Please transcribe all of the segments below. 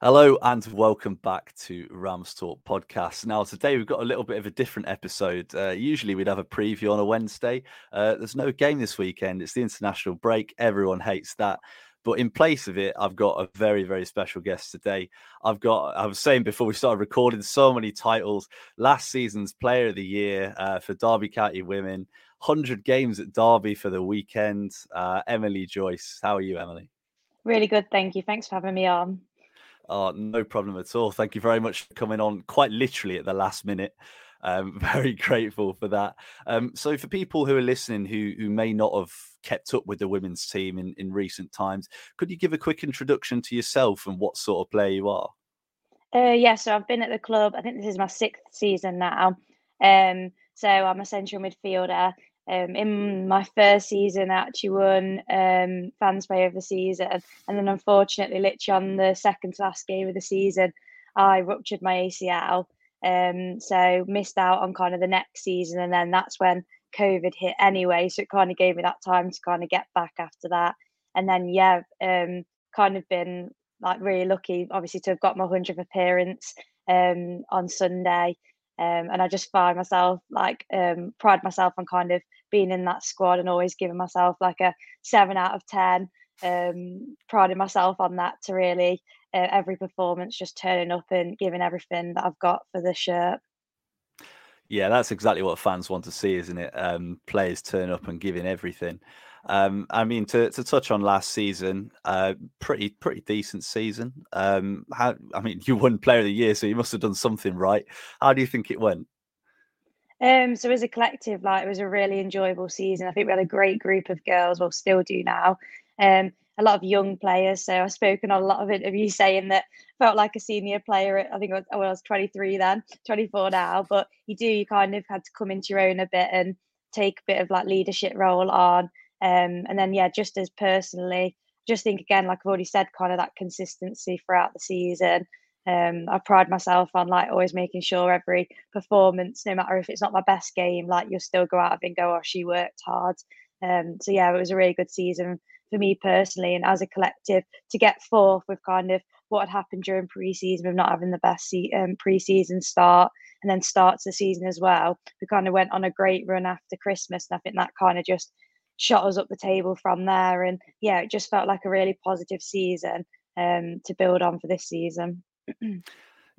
Hello and welcome back to Rams Talk podcast. Now, today we've got a little bit of a different episode. Uh, usually we'd have a preview on a Wednesday. Uh, there's no game this weekend, it's the international break. Everyone hates that. But in place of it, I've got a very, very special guest today. I've got, I was saying before we started recording, so many titles. Last season's Player of the Year uh, for Derby County Women, 100 games at Derby for the weekend. Uh, Emily Joyce, how are you, Emily? Really good, thank you. Thanks for having me on. Oh, no problem at all. Thank you very much for coming on quite literally at the last minute. Um, very grateful for that. Um, so, for people who are listening who who may not have kept up with the women's team in, in recent times, could you give a quick introduction to yourself and what sort of player you are? Uh, yeah, so I've been at the club. I think this is my sixth season now. Um, so I'm a central midfielder. Um, in my first season, I actually won um, fans player of the season, and then unfortunately, literally on the second to last game of the season, I ruptured my ACL. Um, so missed out on kind of the next season, and then that's when COVID hit anyway. So it kind of gave me that time to kind of get back after that. And then yeah, um, kind of been like really lucky, obviously, to have got my hundredth appearance um, on Sunday. Um, and I just find myself like um, pride myself on kind of being in that squad and always giving myself like a seven out of ten. Um, priding myself on that to really uh, every performance just turning up and giving everything that I've got for the shirt. Yeah, that's exactly what fans want to see, isn't it? Um, players turn up and giving everything. Um, I mean, to, to touch on last season, uh, pretty pretty decent season. Um, how I mean, you won Player of the Year, so you must have done something right. How do you think it went? Um, so as a collective, like it was a really enjoyable season. I think we had a great group of girls, well, still do now. Um, a lot of young players. So I've spoken on a lot of interviews saying that felt like a senior player. I think I was, well, I was 23 then, 24 now. But you do, you kind of had to come into your own a bit and take a bit of like leadership role on. Um, and then, yeah, just as personally, just think again, like I've already said, kind of that consistency throughout the season. Um, I pride myself on like always making sure every performance, no matter if it's not my best game, like you'll still go out of and go, oh, she worked hard. Um, so yeah, it was a really good season for me personally and as a collective to get fourth with kind of what had happened during pre-season with not having the best se- um, pre-season start and then starts the season as well. We kind of went on a great run after Christmas, and I think that kind of just shot us up the table from there. And yeah, it just felt like a really positive season um, to build on for this season.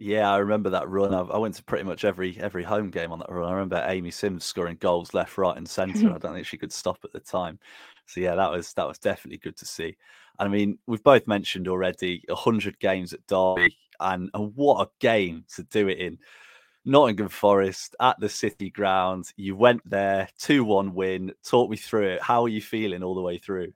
Yeah, I remember that run. I, I went to pretty much every every home game on that run. I remember Amy Sims scoring goals left, right, and centre. I don't think she could stop at the time. So yeah, that was that was definitely good to see. I mean, we've both mentioned already hundred games at Derby, and, and what a game to do it in. Nottingham Forest at the City Ground. You went there, two one win. Talk me through it. How are you feeling all the way through?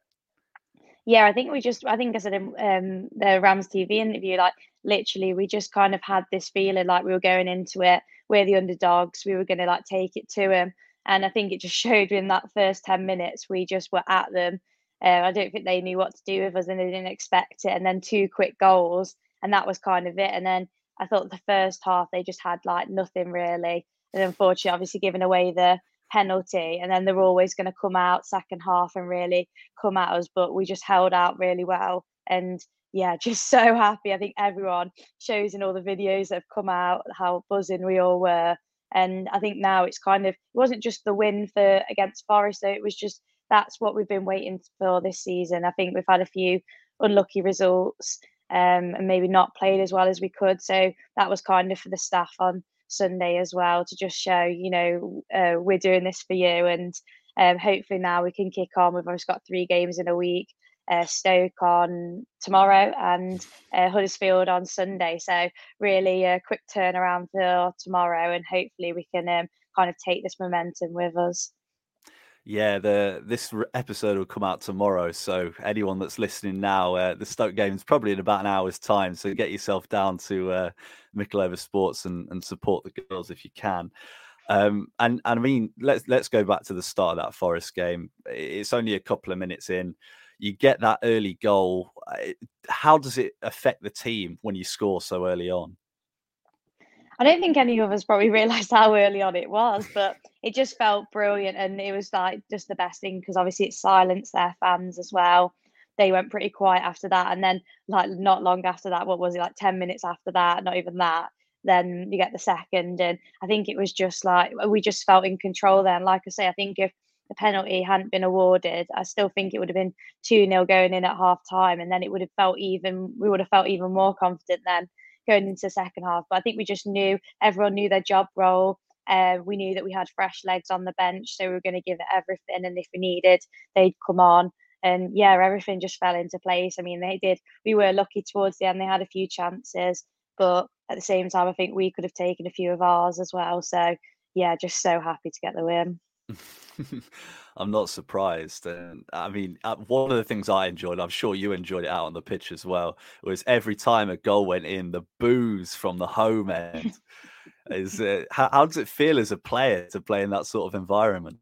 Yeah, I think we just, I think I said in um, the Rams TV interview, like literally, we just kind of had this feeling like we were going into it. We're the underdogs. We were going to like take it to them. And I think it just showed in that first 10 minutes, we just were at them. Uh, I don't think they knew what to do with us and they didn't expect it. And then two quick goals, and that was kind of it. And then I thought the first half, they just had like nothing really. And unfortunately, obviously, giving away the penalty. And then they're always going to come out second half and really come at us. But we just held out really well. And yeah, just so happy. I think everyone shows in all the videos that have come out how buzzing we all were. And I think now it's kind of it wasn't just the win for against Forest, though. It was just that's what we've been waiting for this season. I think we've had a few unlucky results um, and maybe not played as well as we could. So that was kind of for the staff on Sunday as well to just show, you know, uh, we're doing this for you. And um, hopefully now we can kick on. We've almost got three games in a week. Uh, Stoke on tomorrow and uh, Huddersfield on Sunday. So really a quick turnaround for tomorrow, and hopefully we can um, kind of take this momentum with us. Yeah, the this episode will come out tomorrow. So anyone that's listening now, uh, the Stoke game is probably in about an hour's time. So get yourself down to uh, Sports and, and support the girls if you can. Um, and, and I mean, let's let's go back to the start of that Forest game. It's only a couple of minutes in. You get that early goal. Uh, how does it affect the team when you score so early on? I don't think any of us probably realised how early on it was, but it just felt brilliant, and it was like just the best thing because obviously it silenced their fans as well. They went pretty quiet after that, and then like not long after that, what was it like ten minutes after that? Not even that. Then you get the second, and I think it was just like we just felt in control then. Like I say, I think if the penalty hadn't been awarded, I still think it would have been 2 0 going in at half time. And then it would have felt even, we would have felt even more confident then going into the second half. But I think we just knew everyone knew their job role. Uh, we knew that we had fresh legs on the bench, so we were going to give it everything. And if we needed, they'd come on. And yeah, everything just fell into place. I mean, they did. We were lucky towards the end. They had a few chances, but at the same time, I think we could have taken a few of ours as well. So yeah, just so happy to get the win. I'm not surprised. And I mean, uh, one of the things I enjoyed, I'm sure you enjoyed it out on the pitch as well, was every time a goal went in, the boos from the home end. is uh, how, how does it feel as a player to play in that sort of environment?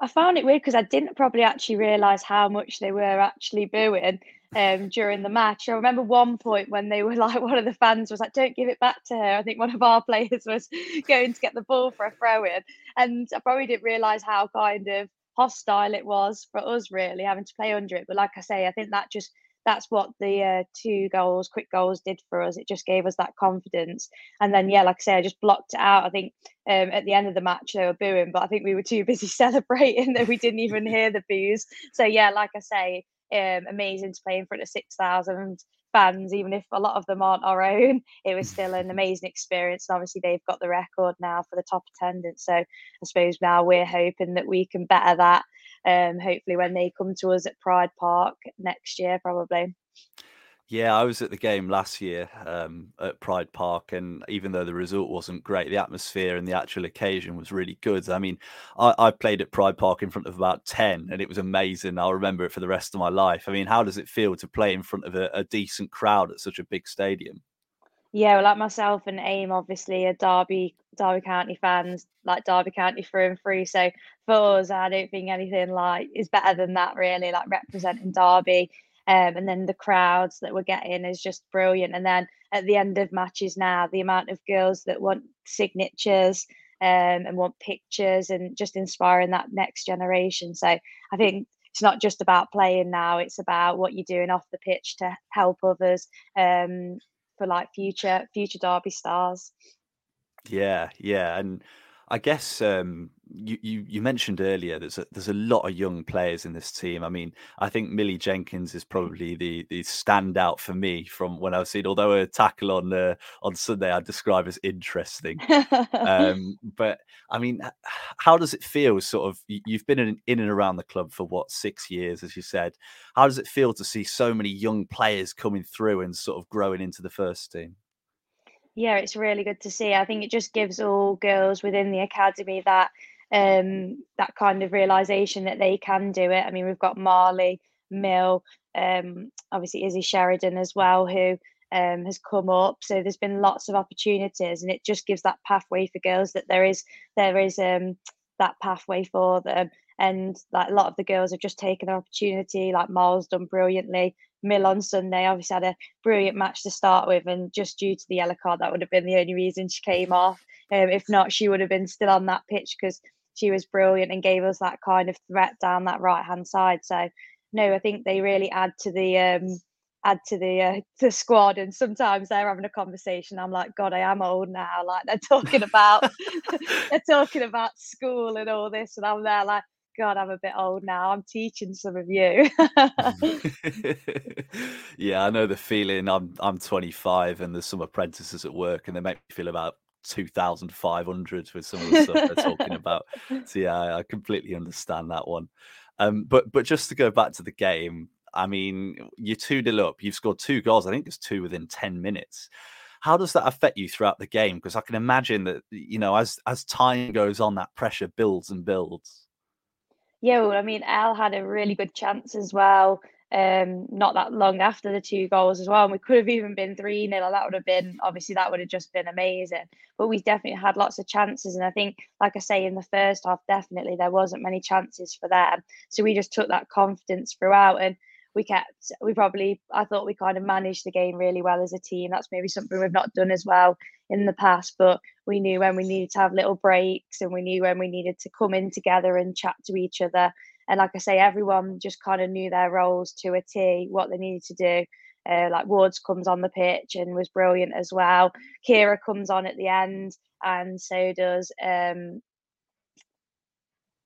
I found it weird because I didn't probably actually realise how much they were actually booing um, during the match. I remember one point when they were like, one of the fans was like, "Don't give it back to her." I think one of our players was going to get the ball for a throw in, and I probably didn't realise how kind of hostile it was for us, really having to play under it. But like I say, I think that just that's what the uh, two goals, quick goals, did for us. It just gave us that confidence. And then, yeah, like I say, I just blocked it out. I think um, at the end of the match they were booing, but I think we were too busy celebrating that we didn't even hear the boos. So yeah, like I say, um, amazing to play in front of six thousand fans, even if a lot of them aren't our own. It was still an amazing experience. And obviously, they've got the record now for the top attendance. So I suppose now we're hoping that we can better that um, hopefully when they come to us at Pride Park next year, probably. Yeah, I was at the game last year um, at Pride Park, and even though the result wasn't great, the atmosphere and the actual occasion was really good. I mean, I, I, played at Pride Park in front of about 10, and it was amazing. I'll remember it for the rest of my life. I mean, how does it feel to play in front of a, a decent crowd at such a big stadium? Yeah, well, like myself and Aim, obviously, are Derby Derby County fans, like Derby County through and through. So for us, I don't think anything like is better than that. Really, like representing Derby, um, and then the crowds that we're getting is just brilliant. And then at the end of matches now, the amount of girls that want signatures um, and want pictures and just inspiring that next generation. So I think it's not just about playing now; it's about what you're doing off the pitch to help others. Um, for like future future Derby stars. Yeah, yeah, and I guess um, you, you, you mentioned earlier there's a, there's a lot of young players in this team. I mean, I think Millie Jenkins is probably the the standout for me from when I've seen. Although a tackle on uh, on Sunday I describe as interesting, um, but I mean, how does it feel? Sort of, you've been in, in and around the club for what six years, as you said. How does it feel to see so many young players coming through and sort of growing into the first team? Yeah, it's really good to see. I think it just gives all girls within the academy that um, that kind of realization that they can do it. I mean, we've got Marley, Mill, um, obviously Izzy Sheridan as well, who um, has come up. So there's been lots of opportunities, and it just gives that pathway for girls that there is there is um, that pathway for them. And like a lot of the girls have just taken the opportunity. Like Miles done brilliantly. Mill on Sunday obviously had a brilliant match to start with, and just due to the yellow card, that would have been the only reason she came off. Um, if not, she would have been still on that pitch because she was brilliant and gave us that kind of threat down that right hand side. So no, I think they really add to the um, add to the uh, the squad. And sometimes they're having a conversation. I'm like, God, I am old now. Like they're talking about they're talking about school and all this, and I'm there like. God, I'm a bit old now. I'm teaching some of you. yeah, I know the feeling. I'm I'm 25, and there's some apprentices at work, and they make me feel about 2,500 with some of the stuff they're talking about. So yeah, I completely understand that one. Um, but but just to go back to the game, I mean, you're two nil up. You've scored two goals. I think it's two within 10 minutes. How does that affect you throughout the game? Because I can imagine that you know, as as time goes on, that pressure builds and builds. Yeah, well, I mean, Al had a really good chance as well um, not that long after the two goals as well. And we could have even been 3 0. That would have been, obviously, that would have just been amazing. But we definitely had lots of chances. And I think, like I say, in the first half, definitely there wasn't many chances for them. So we just took that confidence throughout. And we kept, we probably, I thought we kind of managed the game really well as a team. That's maybe something we've not done as well in the past. But we knew when we needed to have little breaks and we knew when we needed to come in together and chat to each other and like I say, everyone just kind of knew their roles to a T, what they needed to do. Uh, like Wards comes on the pitch and was brilliant as well. Kira comes on at the end, and so does um,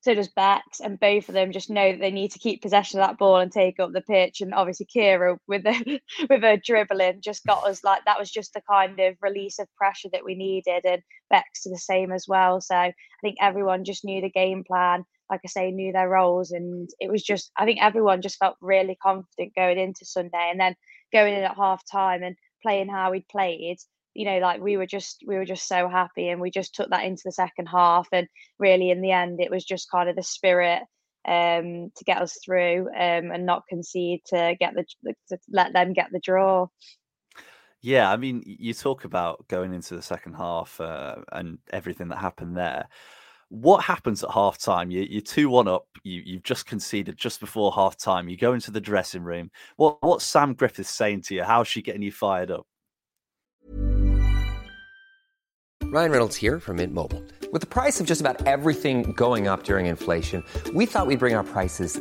so does Bex, and both of them just know that they need to keep possession of that ball and take up the pitch. And obviously, Kira with the with her dribbling just got us like that was just the kind of release of pressure that we needed, and Bex to the same as well. So I think everyone just knew the game plan like I say, knew their roles. And it was just, I think everyone just felt really confident going into Sunday and then going in at half time and playing how we'd played. You know, like we were just we were just so happy, and we just took that into the second half. And really, in the end, it was just kind of the spirit um, to get us through um, and not concede to get the to let them get the draw. Yeah, I mean, you talk about going into the second half uh, and everything that happened there what happens at half time? You, you're 2 1 up, you, you've just conceded just before half time. You go into the dressing room. What, what's Sam Griffiths saying to you? How's she getting you fired up? Ryan Reynolds here from Mint Mobile. With the price of just about everything going up during inflation, we thought we'd bring our prices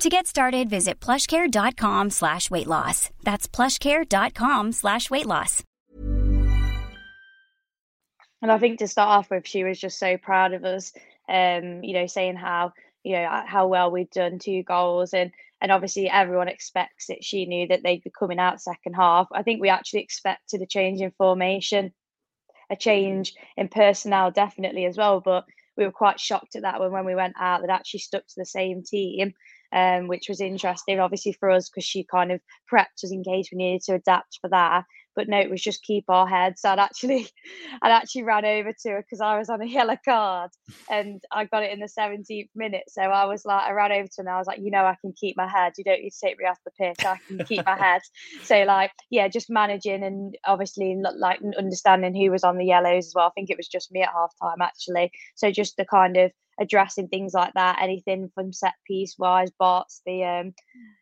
To get started, visit plushcare.com slash weight loss. That's plushcare.com slash weight loss. And I think to start off with, she was just so proud of us, um, you know, saying how, you know, how well we'd done two goals and and obviously everyone expects it. She knew that they'd be coming out second half. I think we actually expected a change in formation, a change in personnel definitely as well, but we were quite shocked at that when when we went out that actually stuck to the same team um, which was interesting, obviously for us because she kind of prepped us in case we needed to adapt for that. But no, it was just keep our heads. I'd actually, I'd actually ran over to her because I was on a yellow card and I got it in the 17th minute. So I was like, I ran over to her and I was like, you know, I can keep my head. You don't need to take me off the pitch. I can keep my head. So like, yeah, just managing and obviously like understanding who was on the yellows as well. I think it was just me at half time actually. So just the kind of addressing things like that. Anything from set piece wise, Bart's the um,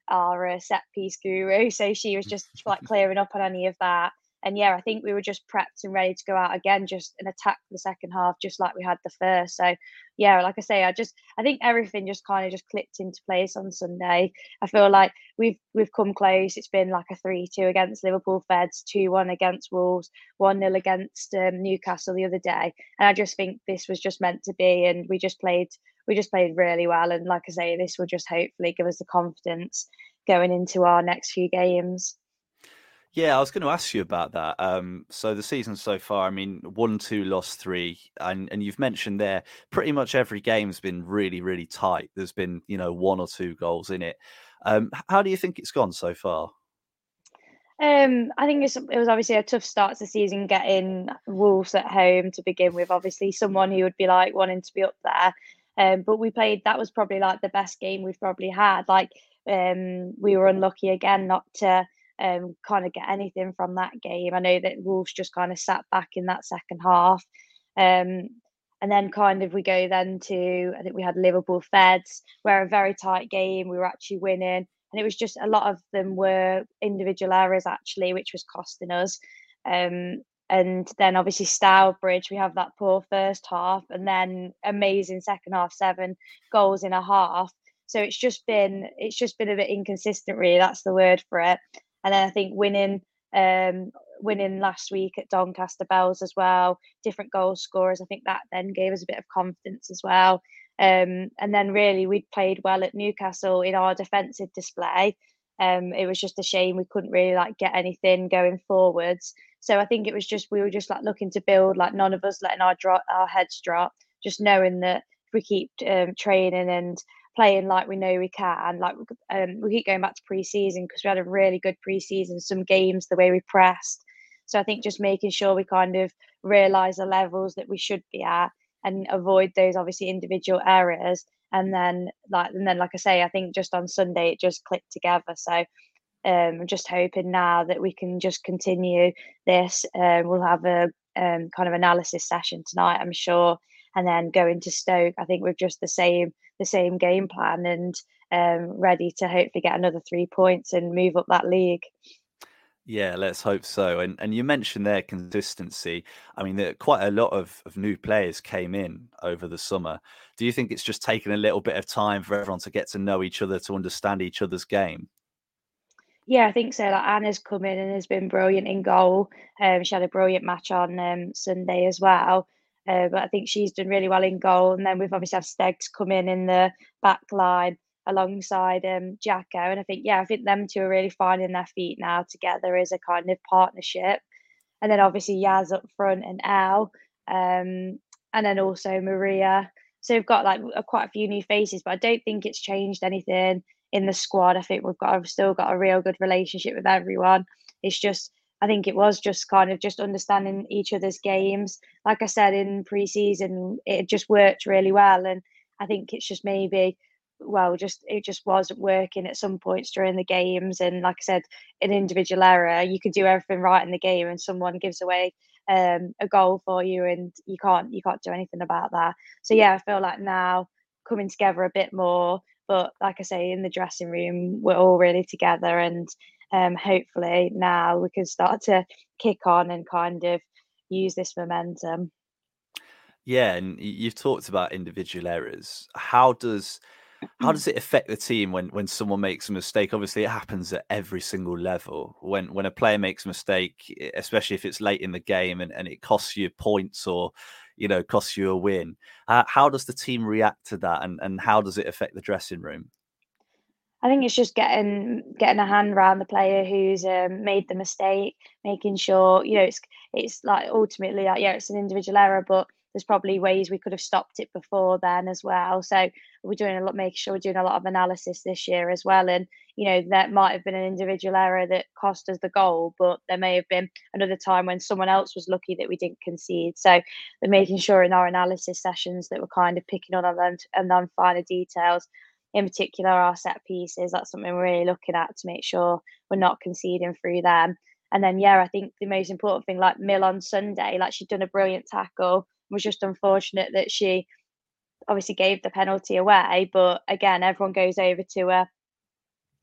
our uh, set piece guru, so she was just like clearing up on any of that and yeah, I think we were just prepped and ready to go out again, just an attack the second half, just like we had the first. So yeah, like I say, I just I think everything just kind of just clicked into place on Sunday. I feel like we've we've come close. It's been like a three-two against Liverpool Feds, two-one against Wolves, one-nil against um, Newcastle the other day, and I just think this was just meant to be, and we just played we just played really well. And like I say, this will just hopefully give us the confidence going into our next few games. Yeah, I was going to ask you about that. Um, so the season so far, I mean, one, two, lost three, and and you've mentioned there pretty much every game's been really, really tight. There's been you know one or two goals in it. Um, how do you think it's gone so far? Um, I think it was obviously a tough start to the season getting Wolves at home to begin with. Obviously, someone who would be like wanting to be up there. Um, but we played. That was probably like the best game we've probably had. Like um, we were unlucky again not to um, kind of get anything from that game. I know that Wolves just kind of sat back in that second half. Um, and then kind of we go then to I think we had Liverpool Feds, where a very tight game. We were actually winning and it was just a lot of them were individual errors actually, which was costing us. Um, and then obviously Stourbridge, we have that poor first half, and then amazing second half, seven goals in a half. So it's just been it's just been a bit inconsistent, really. That's the word for it. And then I think winning um, winning last week at Doncaster Belles as well, different goal scorers. I think that then gave us a bit of confidence as well. Um, and then really we'd played well at Newcastle in our defensive display. Um, it was just a shame we couldn't really like get anything going forwards. So I think it was just we were just like looking to build, like none of us letting our drop our heads drop, just knowing that if we keep um, training and playing like we know we can, like um, we keep going back to pre-season because we had a really good pre-season, some games the way we pressed. So I think just making sure we kind of realise the levels that we should be at and avoid those obviously individual errors and then like and then like i say i think just on sunday it just clicked together so um, I'm just hoping now that we can just continue this. Um, we'll have a um, kind of analysis session tonight, I'm sure, and then go into Stoke. I think we're just the same the same game plan and um, ready to hopefully get another three points and move up that league. Yeah, let's hope so. And and you mentioned their consistency. I mean, there, quite a lot of, of new players came in over the summer. Do you think it's just taken a little bit of time for everyone to get to know each other, to understand each other's game? Yeah, I think so. Like Anna's come in and has been brilliant in goal. Um, she had a brilliant match on um, Sunday as well. Uh, but I think she's done really well in goal. And then we've obviously had Stegs come in in the back line alongside um, Jacko. And I think, yeah, I think them two are really finding their feet now together as a kind of partnership. And then obviously Yaz up front and Al. um, and then also Maria. So we've got like a, quite a few new faces, but I don't think it's changed anything in the squad. I think we've got I've still got a real good relationship with everyone. It's just I think it was just kind of just understanding each other's games. Like I said in pre-season, it just worked really well, and I think it's just maybe well, just it just wasn't working at some points during the games. And like I said, an individual error, you could do everything right in the game, and someone gives away um, a goal for you, and you can't you can't do anything about that. So yeah, I feel like now coming together a bit more. But like I say, in the dressing room, we're all really together, and um, hopefully now we can start to kick on and kind of use this momentum. Yeah, and you've talked about individual errors. How does how does it affect the team when when someone makes a mistake? Obviously, it happens at every single level. When when a player makes a mistake, especially if it's late in the game and, and it costs you points or you know costs you a win, uh, how does the team react to that, and and how does it affect the dressing room? I think it's just getting getting a hand around the player who's um, made the mistake, making sure you know it's it's like ultimately like yeah it's an individual error, but there's probably ways we could have stopped it before then as well. So we're doing a lot, making sure we're doing a lot of analysis this year as well. And you know, that might have been an individual error that cost us the goal, but there may have been another time when someone else was lucky that we didn't concede. So we're making sure in our analysis sessions that we're kind of picking on and then finer details. In particular, our set pieces. That's something we're really looking at to make sure we're not conceding through them. And then, yeah, I think the most important thing, like Mill on Sunday, like she'd done a brilliant tackle was just unfortunate that she obviously gave the penalty away. But again, everyone goes over to her,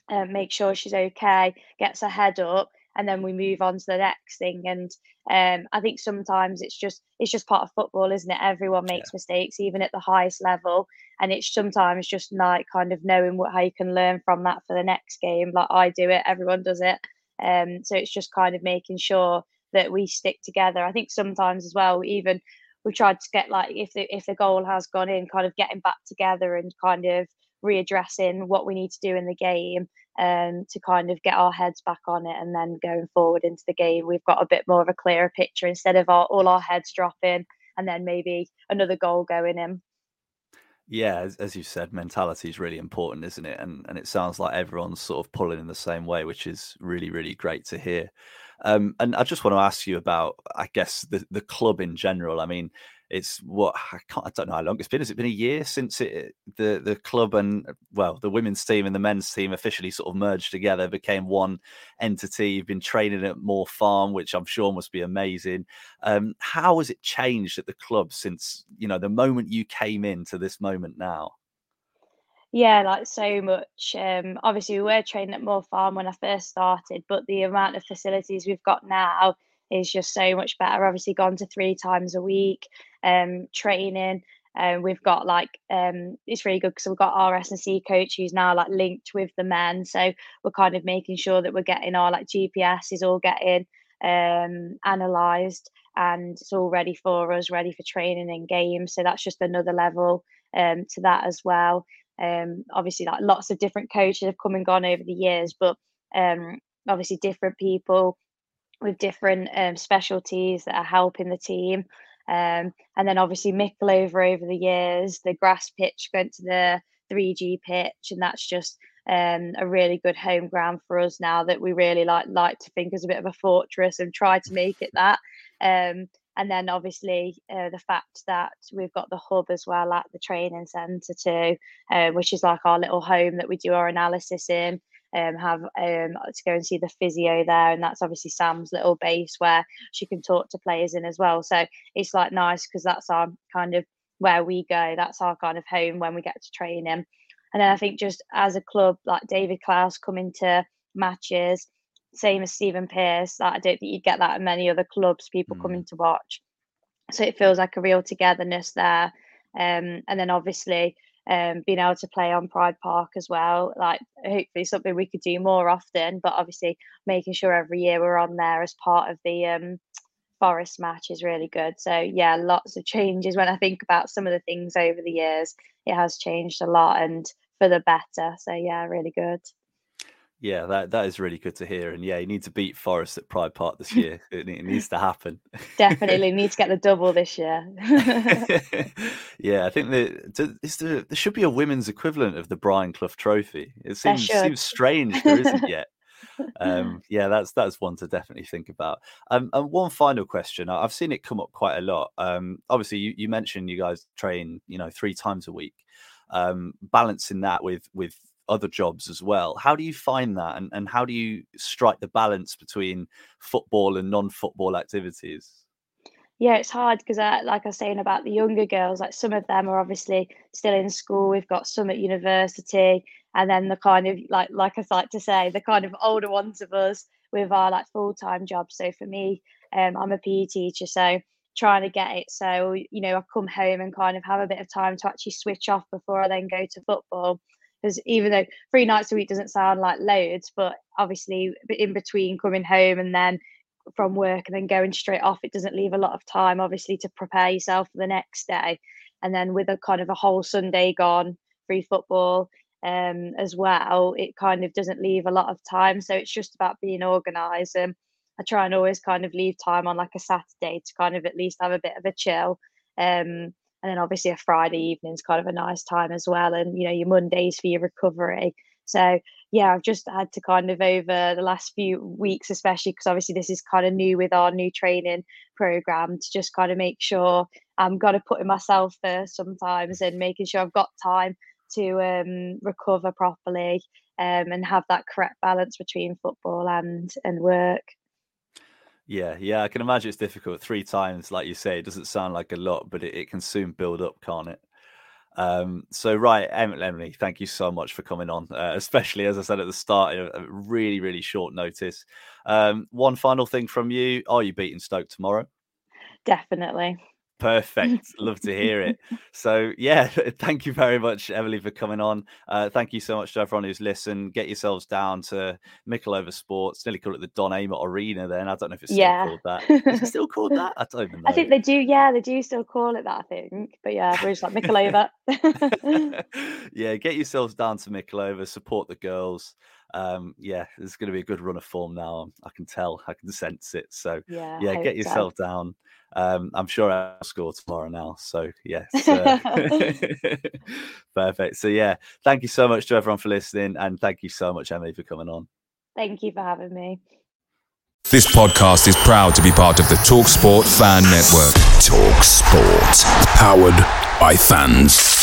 uh, make sure she's okay, gets her head up, and then we move on to the next thing. And um, I think sometimes it's just it's just part of football, isn't it? Everyone makes yeah. mistakes, even at the highest level, and it's sometimes just like kind of knowing what how you can learn from that for the next game. Like I do it, everyone does it. Um, so it's just kind of making sure that we stick together. I think sometimes as well, even we tried to get like if the if the goal has gone in, kind of getting back together and kind of readdressing what we need to do in the game um, to kind of get our heads back on it and then going forward into the game we've got a bit more of a clearer picture instead of our, all our heads dropping and then maybe another goal going in Yeah, as, as you said, mentality is really important, isn't it? And and it sounds like everyone's sort of pulling in the same way, which is really really great to hear. Um, and I just want to ask you about, I guess, the the club in general. I mean, it's what I can't I don't know how long it's been. Has it been a year since it the the club and well the women's team and the men's team officially sort of merged together, became one entity. You've been training at Moor Farm, which I'm sure must be amazing. Um, how has it changed at the club since you know the moment you came in to this moment now? Yeah, like so much. Um, obviously, we were training at Moor Farm when I first started, but the amount of facilities we've got now is just so much better. Obviously, gone to three times a week um, training. Um, we've got like um, it's really good because we've got our S and C coach who's now like linked with the men, so we're kind of making sure that we're getting our like GPS is all getting um, analysed and it's all ready for us, ready for training and games. So that's just another level um, to that as well. Um, obviously, like lots of different coaches have come and gone over the years, but um, obviously different people with different um, specialties that are helping the team. Um, and then obviously Mickleover over the years, the grass pitch went to the 3G pitch, and that's just um, a really good home ground for us now that we really like like to think as a bit of a fortress and try to make it that. Um, and then obviously uh, the fact that we've got the hub as well at the training centre too, uh, which is like our little home that we do our analysis in um, have um, to go and see the physio there, and that's obviously Sam's little base where she can talk to players in as well. So it's like nice because that's our kind of where we go. That's our kind of home when we get to train training. And then I think just as a club, like David Clowes coming to matches, same as Stephen Pearce. Like I don't think you'd get that in many other clubs. People mm. coming to watch, so it feels like a real togetherness there. Um, and then obviously um, being able to play on Pride Park as well. Like hopefully something we could do more often, but obviously making sure every year we're on there as part of the um, Forest match is really good. So yeah, lots of changes. When I think about some of the things over the years, it has changed a lot and for the better. So yeah, really good. Yeah, that that is really good to hear. And yeah, you need to beat Forest at Pride Park this year. it, it needs to happen. Definitely need to get the double this year. yeah, I think that is there, there should be a women's equivalent of the Brian Clough Trophy. It seems seems strange there isn't yet. um, yeah, that's that's one to definitely think about. Um, and one final question, I've seen it come up quite a lot. Um, obviously, you, you mentioned you guys train, you know, three times a week. Um, balancing that with with other jobs as well. How do you find that, and, and how do you strike the balance between football and non-football activities? Yeah, it's hard because, uh, like I was saying about the younger girls, like some of them are obviously still in school. We've got some at university, and then the kind of like, like I like to say, the kind of older ones of us with our like full time jobs. So for me, um, I'm a PE teacher, so trying to get it so you know I come home and kind of have a bit of time to actually switch off before I then go to football because even though three nights a week doesn't sound like loads, but obviously in between coming home and then from work and then going straight off, it doesn't leave a lot of time, obviously, to prepare yourself for the next day. And then with a kind of a whole Sunday gone, free football um, as well, it kind of doesn't leave a lot of time. So it's just about being organised. And I try and always kind of leave time on like a Saturday to kind of at least have a bit of a chill. Um, and then obviously a Friday evening is kind of a nice time as well, and you know your Mondays for your recovery. So yeah, I've just had to kind of over the last few weeks, especially because obviously this is kind of new with our new training program, to just kind of make sure I'm kind of putting myself first sometimes and making sure I've got time to um, recover properly um, and have that correct balance between football and and work. Yeah, yeah, I can imagine it's difficult. Three times, like you say, it doesn't sound like a lot, but it, it can soon build up, can't it? Um, so, right, Emily, thank you so much for coming on, uh, especially as I said at the start, a, really, really short notice. Um, one final thing from you: Are you beating Stoke tomorrow? Definitely. Perfect. Love to hear it. So, yeah, thank you very much, Emily, for coming on. Uh, thank you so much to everyone who's listened. Get yourselves down to Mickleover Sports. Nearly call it the Don Amott Arena then. I don't know if it's still yeah. called that. Is it still called that? I don't even know. I think they do. Yeah, they do still call it that, I think. But yeah, we're just like Mickleover. yeah, get yourselves down to Mickleover, support the girls. Um, yeah, there's going to be a good run of form now. I can tell, I can sense it. So Yeah, yeah, get yourself so. down. Um, I'm sure I'll score tomorrow now. So yes, uh, perfect. So yeah, thank you so much to everyone for listening, and thank you so much, Emily, for coming on. Thank you for having me. This podcast is proud to be part of the TalkSport Fan Network. Talk Sport. Powered by fans.